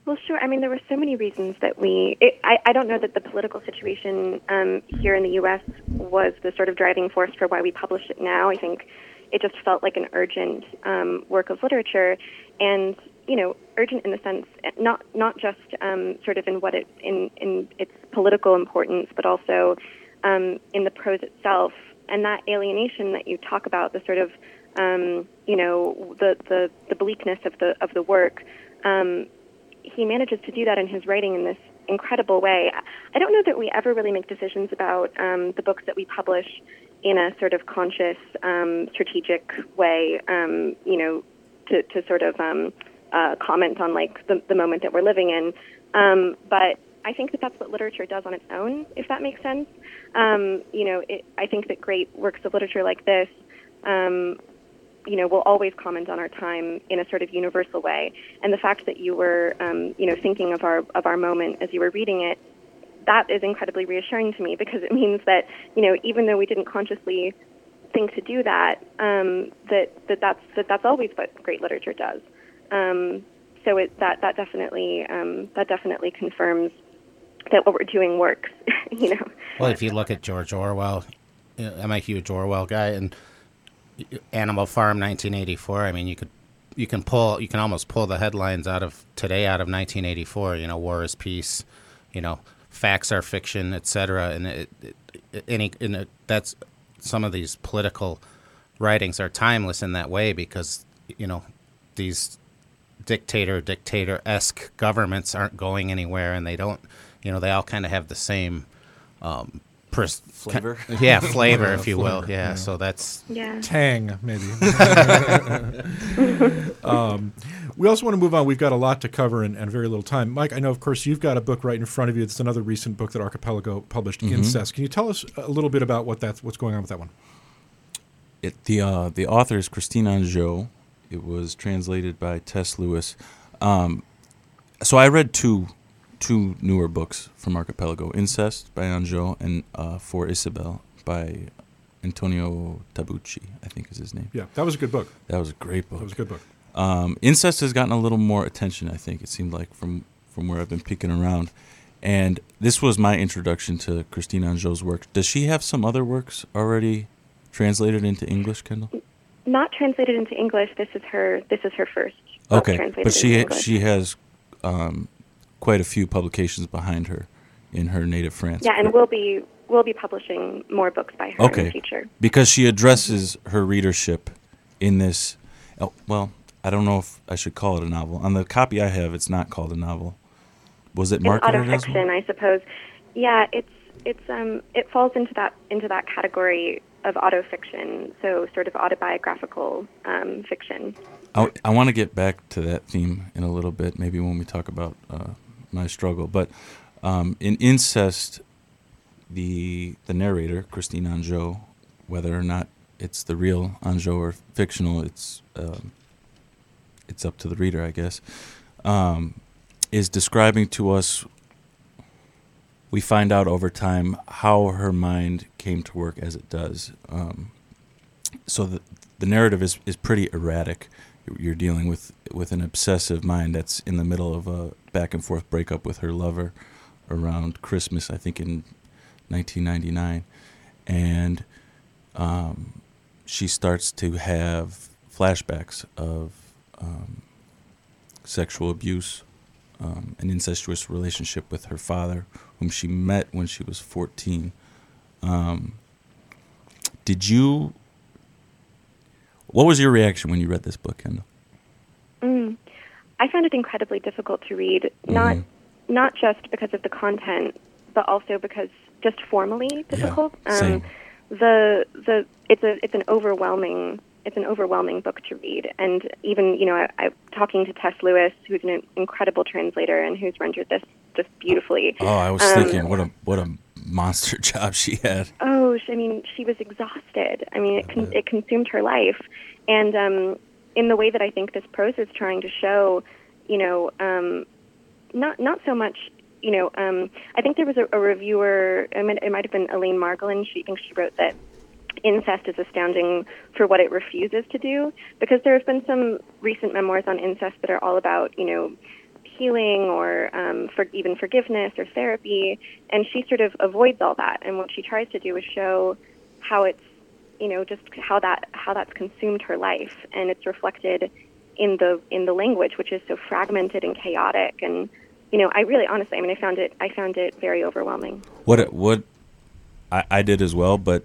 Well, sure. I mean, there were so many reasons that we. It, I, I don't know that the political situation um, here in the U.S. was the sort of driving force for why we publish it now. I think it just felt like an urgent um, work of literature, and you know, urgent in the sense not not just um, sort of in what it in in its political importance, but also um, in the prose itself, and that alienation that you talk about, the sort of um, you know the, the the bleakness of the of the work. Um, he manages to do that in his writing in this incredible way. I don't know that we ever really make decisions about um, the books that we publish in a sort of conscious, um, strategic way. Um, you know, to to sort of um, uh, comment on like the, the moment that we're living in. Um, but I think that that's what literature does on its own, if that makes sense. Um, you know, it, I think that great works of literature like this, um, you know, will always comment on our time in a sort of universal way. And the fact that you were, um, you know, thinking of our of our moment as you were reading it, that is incredibly reassuring to me because it means that, you know, even though we didn't consciously think to do that, um, that, that that's that that's always what great literature does. Um, so it, that that definitely um, that definitely confirms that what we're doing works. you know. Well, if you look at George Orwell, I'm a huge Orwell guy, and Animal Farm 1984. I mean, you could you can pull you can almost pull the headlines out of today out of 1984. You know, war is peace. You know, facts are fiction, etc. And it, it, any and it, that's some of these political writings are timeless in that way because you know these dictator dictator esque governments aren't going anywhere, and they don't. You know, they all kind of have the same. Um, pers- Flavor? yeah, flavor, Yeah, if you will. Yeah, yeah. so that's Yeah. Tang, maybe. um, we also want to move on. We've got a lot to cover and, and very little time. Mike, I know, of course, you've got a book right in front of you. It's another recent book that Archipelago published, Incest. Can you tell us a little bit about what that's what's going on with that one? It, the uh, the author is Christine Angot. It was translated by Tess Lewis. Um, so I read two two newer books from Archipelago: Incest by Angot and uh, For Isabel by Antonio Tabucchi. I think is his name. Yeah, that was a good book. That was a great book. That was a good book. Um, incest has gotten a little more attention. I think it seemed like from from where I've been peeking around, and this was my introduction to Christine Angot's work. Does she have some other works already translated into English, Kendall? Not translated into English. This is her. This is her first. Okay, but she she has um, quite a few publications behind her in her native France. Yeah, and we'll be we'll be publishing more books by her in Okay. the future. because she addresses her readership in this. Oh, well, I don't know if I should call it a novel. On the copy I have, it's not called a novel. Was it It's marketed as autofiction, one? I suppose. Yeah, it's it's um it falls into that into that category of autofiction, so sort of autobiographical um, fiction. I, I want to get back to that theme in a little bit, maybe when we talk about uh, my struggle. But um, in incest, the the narrator Christine Angot, whether or not it's the real Angot or fictional, it's um, it's up to the reader, I guess. Um, is describing to us. We find out over time how her mind came to work as it does. Um, so the the narrative is, is pretty erratic. You're- dealing with with an obsessive mind that's in the middle of a back and forth breakup with her lover around Christmas, I think in 1999, and um, she starts to have flashbacks of um, sexual abuse, um, an incestuous relationship with her father, whom she met when she was 14. Um, did you what was your reaction when you read this book, Kendall? Mm. I found it incredibly difficult to read, not not just because of the content, but also because just formally difficult. same. Um, the the it's a it's an overwhelming it's an overwhelming book to read, and even you know I, I talking to Tess Lewis, who's an incredible translator and who's rendered this just beautifully. Oh, I was Um, thinking, what a what a monster job she had. Oh, sh- I mean, she was exhausted. I mean, it con- it consumed her life, and um, in the way that I think this prose is trying to show, you know, um, not not so much. You know, um, I think there was a, a reviewer. I mean, it might have been Elaine Margolin. She thinks she wrote that incest is astounding for what it refuses to do, because there have been some recent memoirs on incest that are all about, you know, healing or um, for even forgiveness or therapy, and she sort of avoids all that. And what she tries to do is show how it's, you know, just how that how that's consumed her life, and it's reflected in the in the language, which is so fragmented and chaotic. And you know, I really honestly, I mean, I found it I found it very overwhelming. What what I, I did as well, but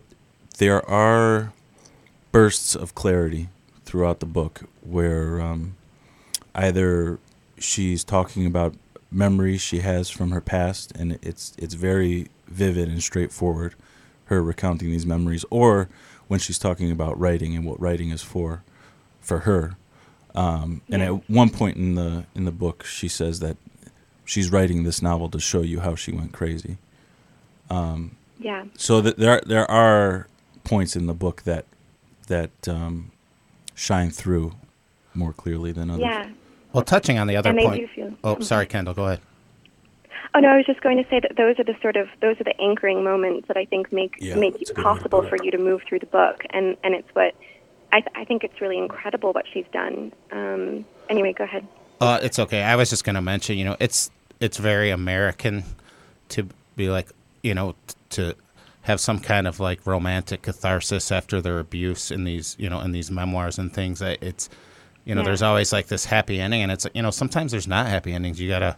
there are bursts of clarity throughout the book where um, either she's talking about memories she has from her past, and it's it's very vivid and straightforward, her recounting these memories, or when she's talking about writing and what writing is for, for her. Um, and Yeah. at one point in the in the book, she says that she's writing this novel to show you how she went crazy. Um, Yeah. so that there there are points in the book that that um, shine through more clearly than others. Yeah. Well. Touching on the other And they point. do feel- Oh, sorry, Kendall. Go ahead. Oh no, I was just going to say that those are the sort of those are the anchoring moments that I think make Yeah, make it a good way to possible for you to move through the book, and and it's what I th- I think it's really incredible what she's done. Um, anyway, go ahead. Uh, it's okay. I was just going to mention, you know, it's it's very American to be like, you know, t- to have some kind of like romantic catharsis after their abuse in these, you know, in these memoirs and things. It's, you know, Yeah. there's always like this happy ending, and it's, you know, sometimes there's not happy endings. You gotta,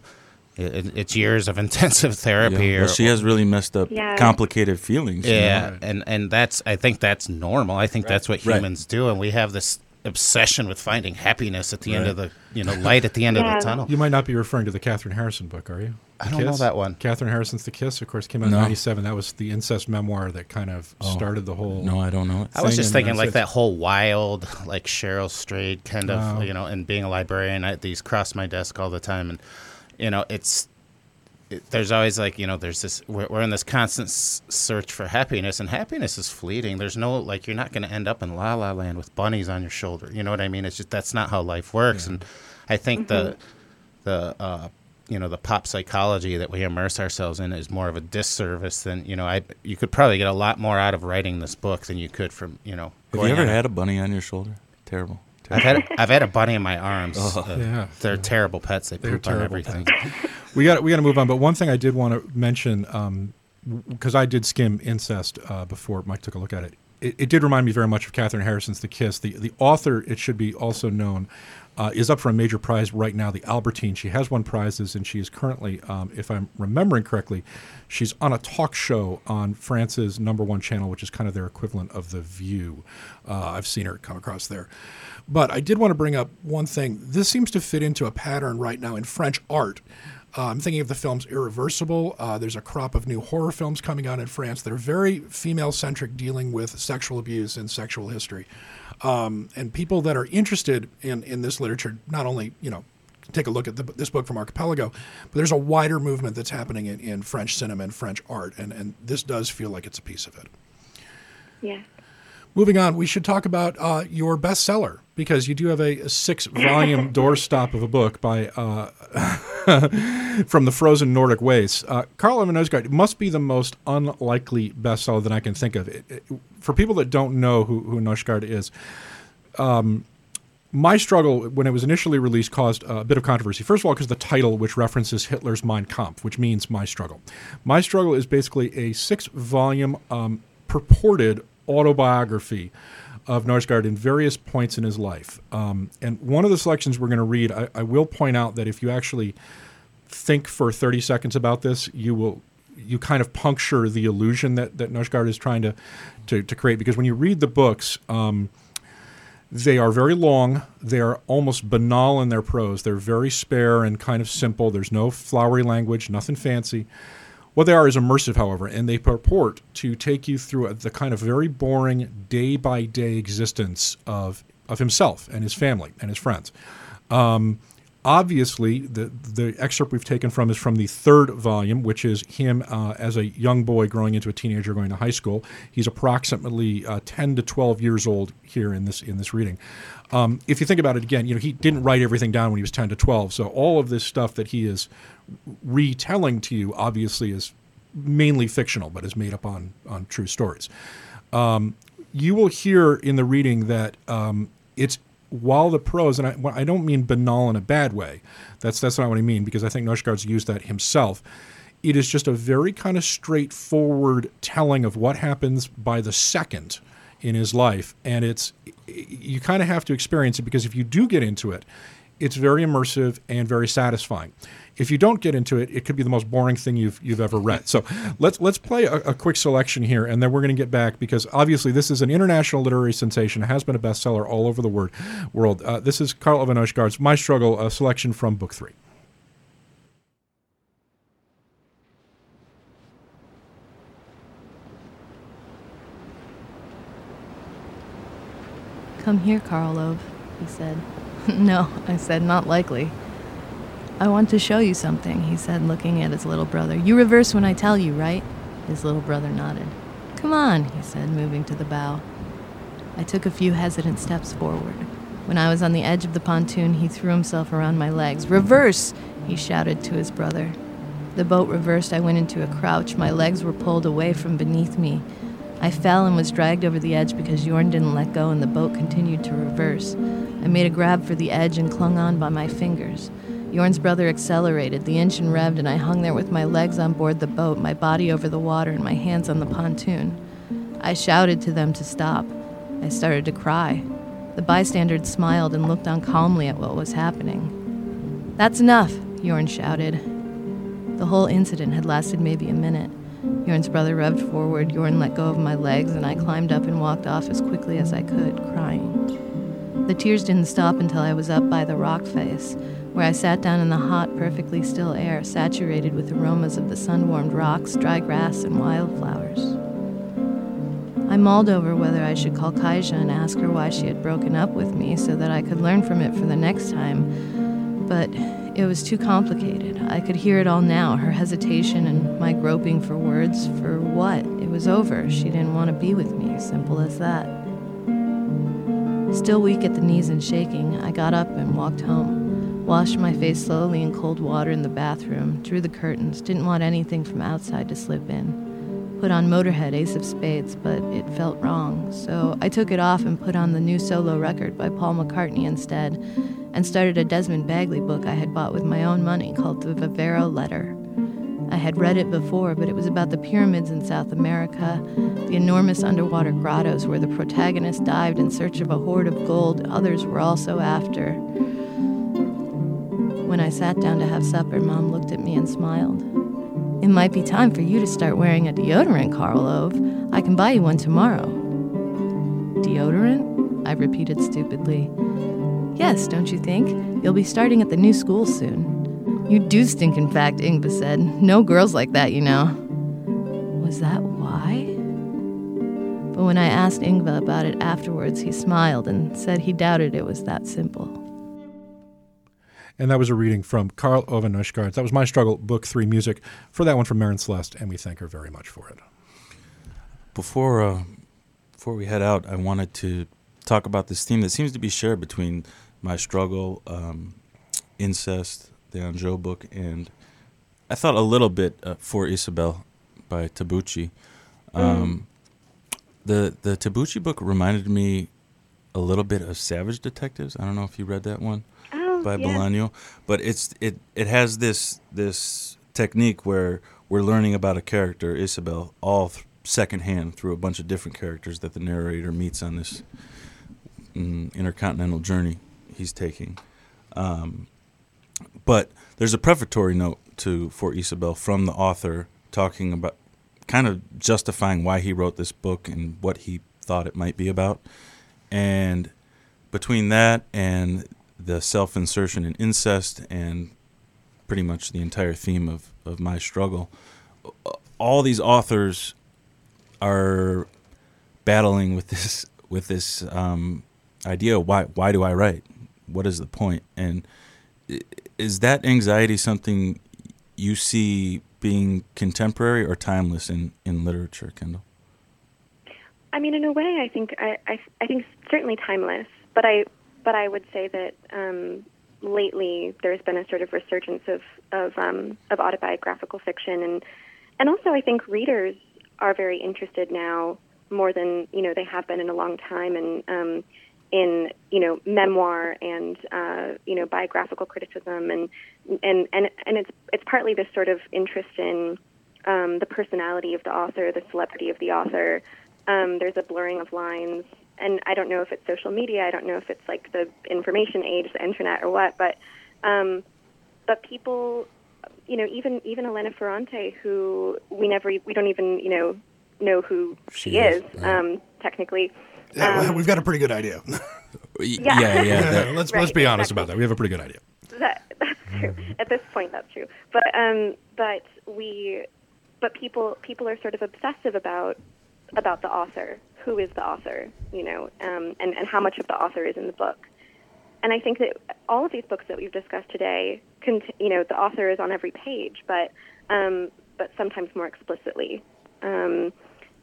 it, it's years of intensive therapy. Yeah. Or, she has really messed up, Yeah. complicated feelings. you know? yeah, and and that's I think that's normal. I think that's what Right. humans do, and we have this obsession with finding happiness at the end of the you know light at the end Yeah. of the tunnel. You might not be referring to the Kathryn Harrison book, are you? I don't know that one. Kathryn Harrison's The Kiss, of course, came out No. in '97. That was the incest memoir that kind of Oh. started the whole. No, I don't know it. I was just thinking like that whole wild, like Cheryl Strayed kind of, you know, and being a librarian, I, these cross my desk all the time, and you know, it's it, there's always like you know, there's this we're, we're in this constant s- search for happiness, and happiness is fleeting. There's no like you're not going to end up in La La Land with bunnies on your shoulder. You know what I mean? It's just that's not how life works, and I think the the uh, you know the pop psychology that we immerse ourselves in is more of a disservice than you know. I you could probably get a lot more out of writing this book than you could from you know. Have you ever had a bunny on your shoulder? Terrible. I've had I've had a bunny in my arms. Oh. Uh, Yeah. they're terrible pets. They They're poop on everything. we got we got to move on. But one thing I did want to mention, because I did skim incest uh, before Mike took a look at it. it. It did remind me very much of Kathryn Harrison's The Kiss. The the author, it should be also known, uh, is up for a major prize right now, the Albertine. She has won prizes, and she is currently, um, if I'm remembering correctly, she's on a talk show on France's number one channel, which is kind of their equivalent of The View. Uh, I've seen her come across there. But I did want to bring up one thing. This seems to fit into a pattern right now in French art. Uh, I'm thinking of the films Irreversible. Uh, there's a crop of new horror films coming out in France that are very female centric, dealing with sexual abuse and sexual history. Um, and people that are interested in, in this literature, not only, you know, take a look at the, this book from Archipelago, but there's a wider movement that's happening in, in French cinema and French art. And, and this does feel like it's a piece of it. Yes. Moving on, we should talk about uh, your bestseller because you do have a, a six-volume doorstop of a book by uh, from the frozen Nordic wastes. Uh, Karl Ove Knausgaard must be the most unlikely bestseller that I can think of. It, it- for people that don't know who, who is, um, my struggle when it was initially released caused a bit of controversy. First of all, because the title, which references Hitler's Mein Kampf, which means my struggle. My struggle is basically a six-volume um, purported autobiography of Knausgaard in various points in his life. Um, and one of the selections we're going to read, I, I will point out that if you actually think for 30 seconds about this, you will you kind of puncture the illusion that that Knausgaard is trying to, to to create because when you read the books. Um, they are very long. They are almost banal in their prose. They're very spare and kind of simple. There's no flowery language, nothing fancy. What they are is immersive, however, and they purport to take you through the kind of very boring day by day existence of of himself and his family and his friends. Um, obviously, the the excerpt we've taken from is from the third volume, which is him uh, as a young boy growing into a teenager, going to high school. He's approximately uh, ten to twelve years old here in this in this reading. Um, if you think about it again, you know he didn't write everything down when he was ten to twelve, so all of this stuff that he is retelling to you obviously is mainly fictional, but is made up on on true stories. Um, you will hear in the reading that um, it's while the prose, and I, I don't mean banal in a bad way. That's that's not what I mean because I think Knausgaard's used that himself. It is just a very kind of straightforward telling of what happens by the second in his life, and it's you kind of have to experience it because if you do get into it, it's very immersive and very satisfying. If you don't get into it, it could be the most boring thing you've you've ever read. So let's let's play a, a quick selection here, and then we're going to get back because obviously this is an international literary sensation. Has been a bestseller all over the word, world. Uh, this is Karl Knausgaard's My Struggle, a selection from book three. Come here, Karl Ove, he said. no, I said, not likely. I want to show you something, he said, looking at his little brother. You reverse when I tell you, right? His little brother nodded. Come on, he said, moving to the bow. I took a few hesitant steps forward. When I was on the edge of the pontoon, he threw himself around my legs. Reverse! he shouted to his brother. The boat reversed. I went into a crouch. My legs were pulled away from beneath me. I fell and was dragged over the edge because Jorn didn't let go and the boat continued to reverse. I made a grab for the edge and clung on by my fingers. Jorn's brother accelerated, the engine revved, and I hung there with my legs on board the boat, my body over the water, and my hands on the pontoon. I shouted to them to stop. I started to cry. The bystanders smiled and looked on calmly at what was happening. That's enough, Jorn shouted. The whole incident had lasted maybe a minute. Jorn's brother revved forward, Jorn let go of my legs, and I climbed up and walked off as quickly as I could, crying. The tears didn't stop until I was up by the rock face, where I sat down in the hot, perfectly still air, saturated with aromas of the sun warmed rocks, dry grass, and wildflowers. I mulled over whether I should call Kaija and ask her why she had broken up with me so that I could learn from it for the next time, but it was too complicated. I could hear it all now her hesitation and my groping for words. For what? It was over. She didn't want to be with me. Simple as that. Still weak at the knees and shaking, I got up and walked home. Washed my face slowly in cold water in the bathroom, drew the curtains, didn't want anything from outside to slip in. Put on Motorhead Ace of Spades, but it felt wrong, so I took it off and put on the new solo record by Paul McCartney instead, and started a Desmond Bagley book I had bought with my own money called The Vivero Letter. I had read it before, but it was about the pyramids in South America, the enormous underwater grottos where the protagonist dived in search of a hoard of gold others were also after. When I sat down to have supper, Mom looked at me and smiled. It might be time for you to start wearing a deodorant, Karl Ove. I can buy you one tomorrow. Deodorant? I repeated stupidly. Yes, don't you think? You'll be starting at the new school soon. You do stink, in fact, Yngve said. No girls like that, you know. Was that why? But when I asked Yngve about it afterwards, he smiled and said he doubted it was that simple. And that was a reading from Karl Ove Knausgaard. That was My Struggle, Book 3 Music. For that one from Maren Celeste, and we thank her very much for it. Before, uh, before we head out, I wanted to talk about this theme that seems to be shared between My Struggle, um, incest, the Angot book, and I thought a little bit uh, for Isabel by Tabucchi. Um, mm. The the Tabucchi book reminded me a little bit of Savage Detectives. I don't know if you read that one by yeah. Bolaño, but it's it it has this this technique where we're learning about a character, Isabel, all th- secondhand through a bunch of different characters that the narrator meets on this mm, intercontinental journey he's taking. Um, but there's a prefatory note to for Isabel from the author talking about kind of justifying why he wrote this book and what he thought it might be about. And between that and the self insertion and incest and pretty much the entire theme of, of my struggle, all these authors are battling with this with this um, idea why why do I write? What is the point? And is that anxiety something you see being contemporary or timeless in, in literature, Kendall? I mean, in a way, I think I, I, I think certainly timeless, but I but I would say that um, lately there's been a sort of resurgence of of, um, of autobiographical fiction, and and also I think readers are very interested now more than you know they have been in a long time, and um, in you know memoir and uh, you know biographical criticism. And and and and it's it's partly this sort of interest in um, the personality of the author, the celebrity of the author. Um, there's a blurring of lines, and I don't know if it's social media. I don't know if it's like the information age, the internet, or what. But um, but people, you know, even even Elena Ferrante, who we never we don't even you know know who she, she is, is um, technically. Yeah, um, we've got a pretty good idea. yeah, yeah, yeah. That, let's right, let's be honest exactly. about that. We have a pretty good idea. That, that's true. At this point, that's true. But um, but we, but people people are sort of obsessive about about the author. Who is the author? You know, um, and and how much of the author is in the book. And I think that all of these books that we've discussed today, cont- you know, the author is on every page, but um, but sometimes more explicitly. Um,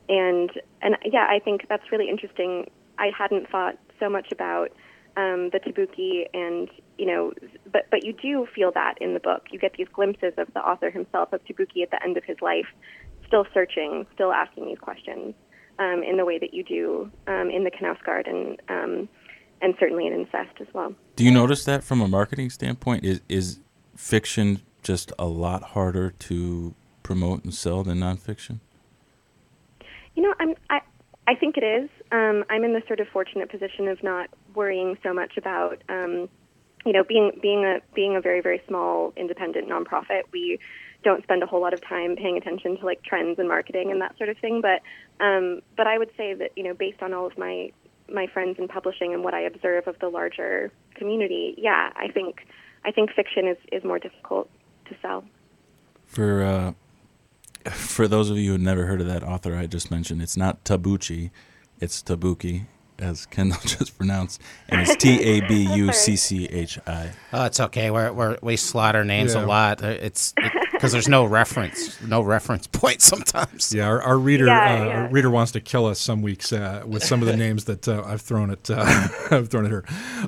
and and yeah, I think that's really interesting. I hadn't thought so much about um, the Tabucchi, and you know, but but you do feel that in the book. You get these glimpses of the author himself of Tabucchi at the end of his life, still searching, still asking these questions um, in the way that you do um, in the Knausgaard and um, and certainly in incest as well. Do you notice that from a marketing standpoint? Is is fiction just a lot harder to promote and sell than nonfiction? You know, I'm I I think it is. Um, I'm in the sort of fortunate position of not worrying so much about um, you know being being a being a very very small independent nonprofit. We don't spend a whole lot of time paying attention to like trends and marketing and that sort of thing. But um, but I would say that you know based on all of my my friends in publishing and what I observe of the larger community, yeah, I think I think fiction is, is more difficult to sell. For uh, for those of you who have never heard of that author I just mentioned, it's not Tabuchi, it's Tabuki, as Kendall just pronounced, and it's T A B U C C H I. Oh, it's okay. We're, we're, we slaughter names Yeah. a lot. Uh, It's because there's no reference, no reference point sometimes. Yeah, our, our reader Yeah, uh, yeah. Our reader wants to kill us some weeks uh, with some of the names that uh, I've thrown at uh, I've thrown at her.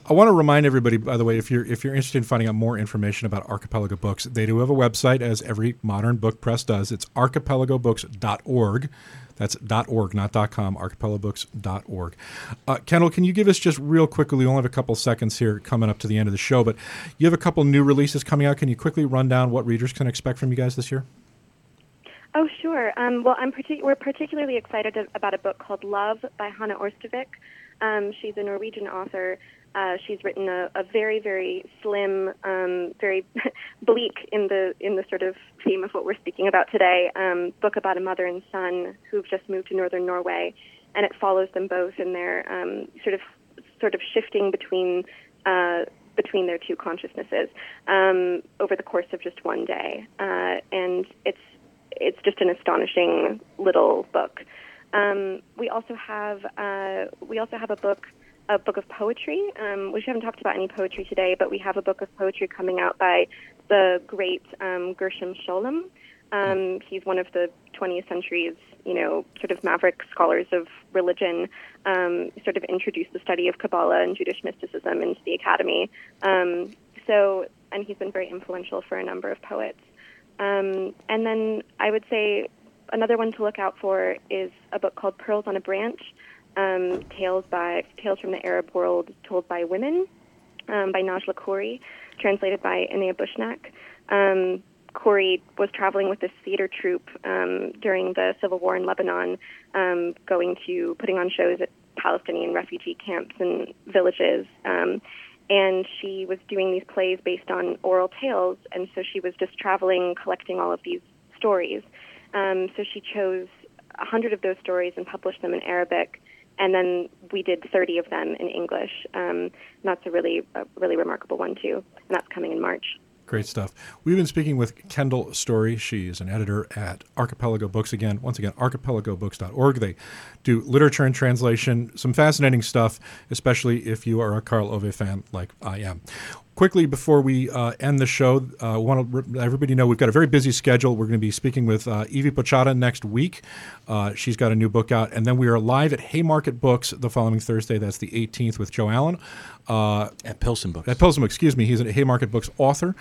I want to remind everybody, by the way, if you're if you're interested in finding out more information about Archipelago Books, they do have a website, as every modern book press does. It's archipelagobooks.org. That's .org, not .com. Archipelagobooks.org. Uh, Kendall, can you give us just real quickly? We only have a couple seconds here coming up to the end of the show, but you have a couple new releases coming out. Can you quickly run down what readers can expect from you guys this year? Oh, sure. Um, well, partic- we're particularly excited about a book called Love by Hanne Ørstavik. Um, she's a Norwegian author. Uh, she's written a, a very, very slim, um, very bleak in the in the sort of theme of what we're speaking about today. Um, book about a mother and son who've just moved to northern Norway, and it follows them both in their um, sort of sort of shifting between uh, between their two consciousnesses um, over the course of just one day, uh, and it's it's just an astonishing little book. Um, we also have uh, we also have a book a book of poetry. Um, we haven't talked about any poetry today, but we have a book of poetry coming out by the great um, Gershom Scholem. Um, he's one of the 20th century's, you know, sort of maverick scholars of religion. Um, sort of introduced the study of Kabbalah and Jewish mysticism into the academy. Um, so, and he's been very influential for a number of poets. Um, and then I would say another one to look out for is a book called Pearls on a Branch, um, tales by tales from the Arab world told by women, um, by Najla Khoury, translated by Inea Bushnaq. Um, was traveling with this theater troupe um, during the civil war in Lebanon, um, going to putting on shows at Palestinian refugee camps and villages. Um, and she was doing these plays based on oral tales, and so she was just traveling, collecting all of these stories. Um, so she chose a hundred of those stories and published them in Arabic, and then we did 30 of them in English. Um, that's a really, a really remarkable one too, and that's coming in March. Great stuff. We've been speaking with Kendall Storey. She is an editor at Archipelago Books. Again, once again, archipelagobooks.org. They do literature and translation, some fascinating stuff, especially if you are a Karl Ove fan like I am. Quickly, before we uh, end the show, I uh, want to let everybody know we've got a very busy schedule. We're going to be speaking with uh, Ivy Pochoda next week. Uh, she's got a new book out. And then we are live at Haymarket Books the following Thursday. That's the 18th with Joe Allen. Uh, At Pilsen Books. at Pilsen, excuse me. He's a Haymarket Books author.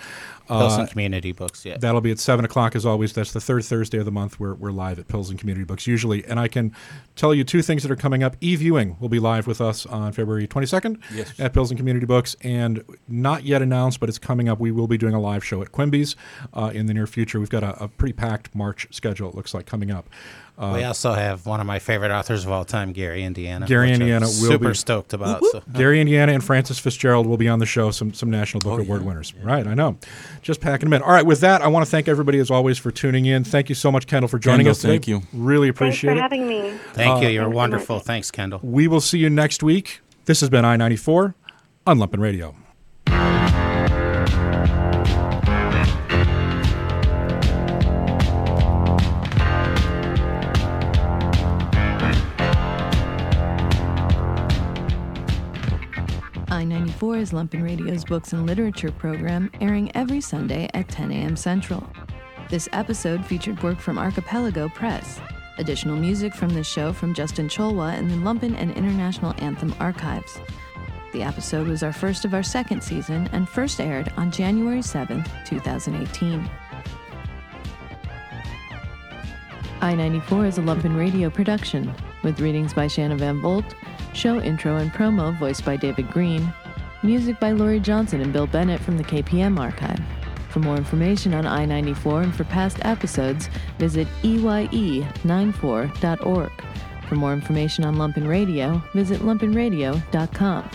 Uh Pilsen Community Books, yeah. That'll be at 7 o'clock as always. That's the third Thursday of the month. We're, we're live at Pilsen Community Books usually. And I can tell you two things that are coming up. E Viewing will be live with us on February 22nd Yes. at Pilsen Community Books. And not yet announced, but it's coming up. We will be doing a live show at Quimby's uh, in the near future. We've got a, a pretty packed March schedule, it looks like, coming up. Uh, we also have one of my favorite authors of all time, Gary Indiana. Gary which I'm Indiana will super be- stoked about. So. Gary Indiana and Frances FitzGerald will be on the show. Some some National Book Oh, Award yeah. winners. Right, I know. Just packing them in. All right, with that, I want to thank everybody as always for tuning in. Thank you so much, Kendall, for joining Kendall, us today. thank you. Really Thanks appreciate for it. having me. Thank you. You're Thanks wonderful. much. Thanks, Kendall. We will see you next week. This has been I ninety four on Lumpen Radio. I 94 is Lumpen Radio's books and literature program, airing every Sunday at 10 a.m. Central. This episode featured work from Archipelago Press. Additional music from this show from Justin Cholwa and the Lumpin' and International Anthem Archives. The episode was our first of our second season and first aired on January 7th, 2018. I 94 is a Lumpen Radio production, with readings by Shanna Van Volt, show intro and promo voiced by David Green, music by Laurie Johnson and Bill Bennett from the KPM archive. For more information on I 94 and for past episodes, visit E EYE94.org. For more information on Lumpen Radio, visit lumpenradio.com.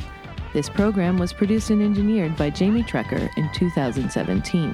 This program was produced and engineered by Jamie Trecker in 2017.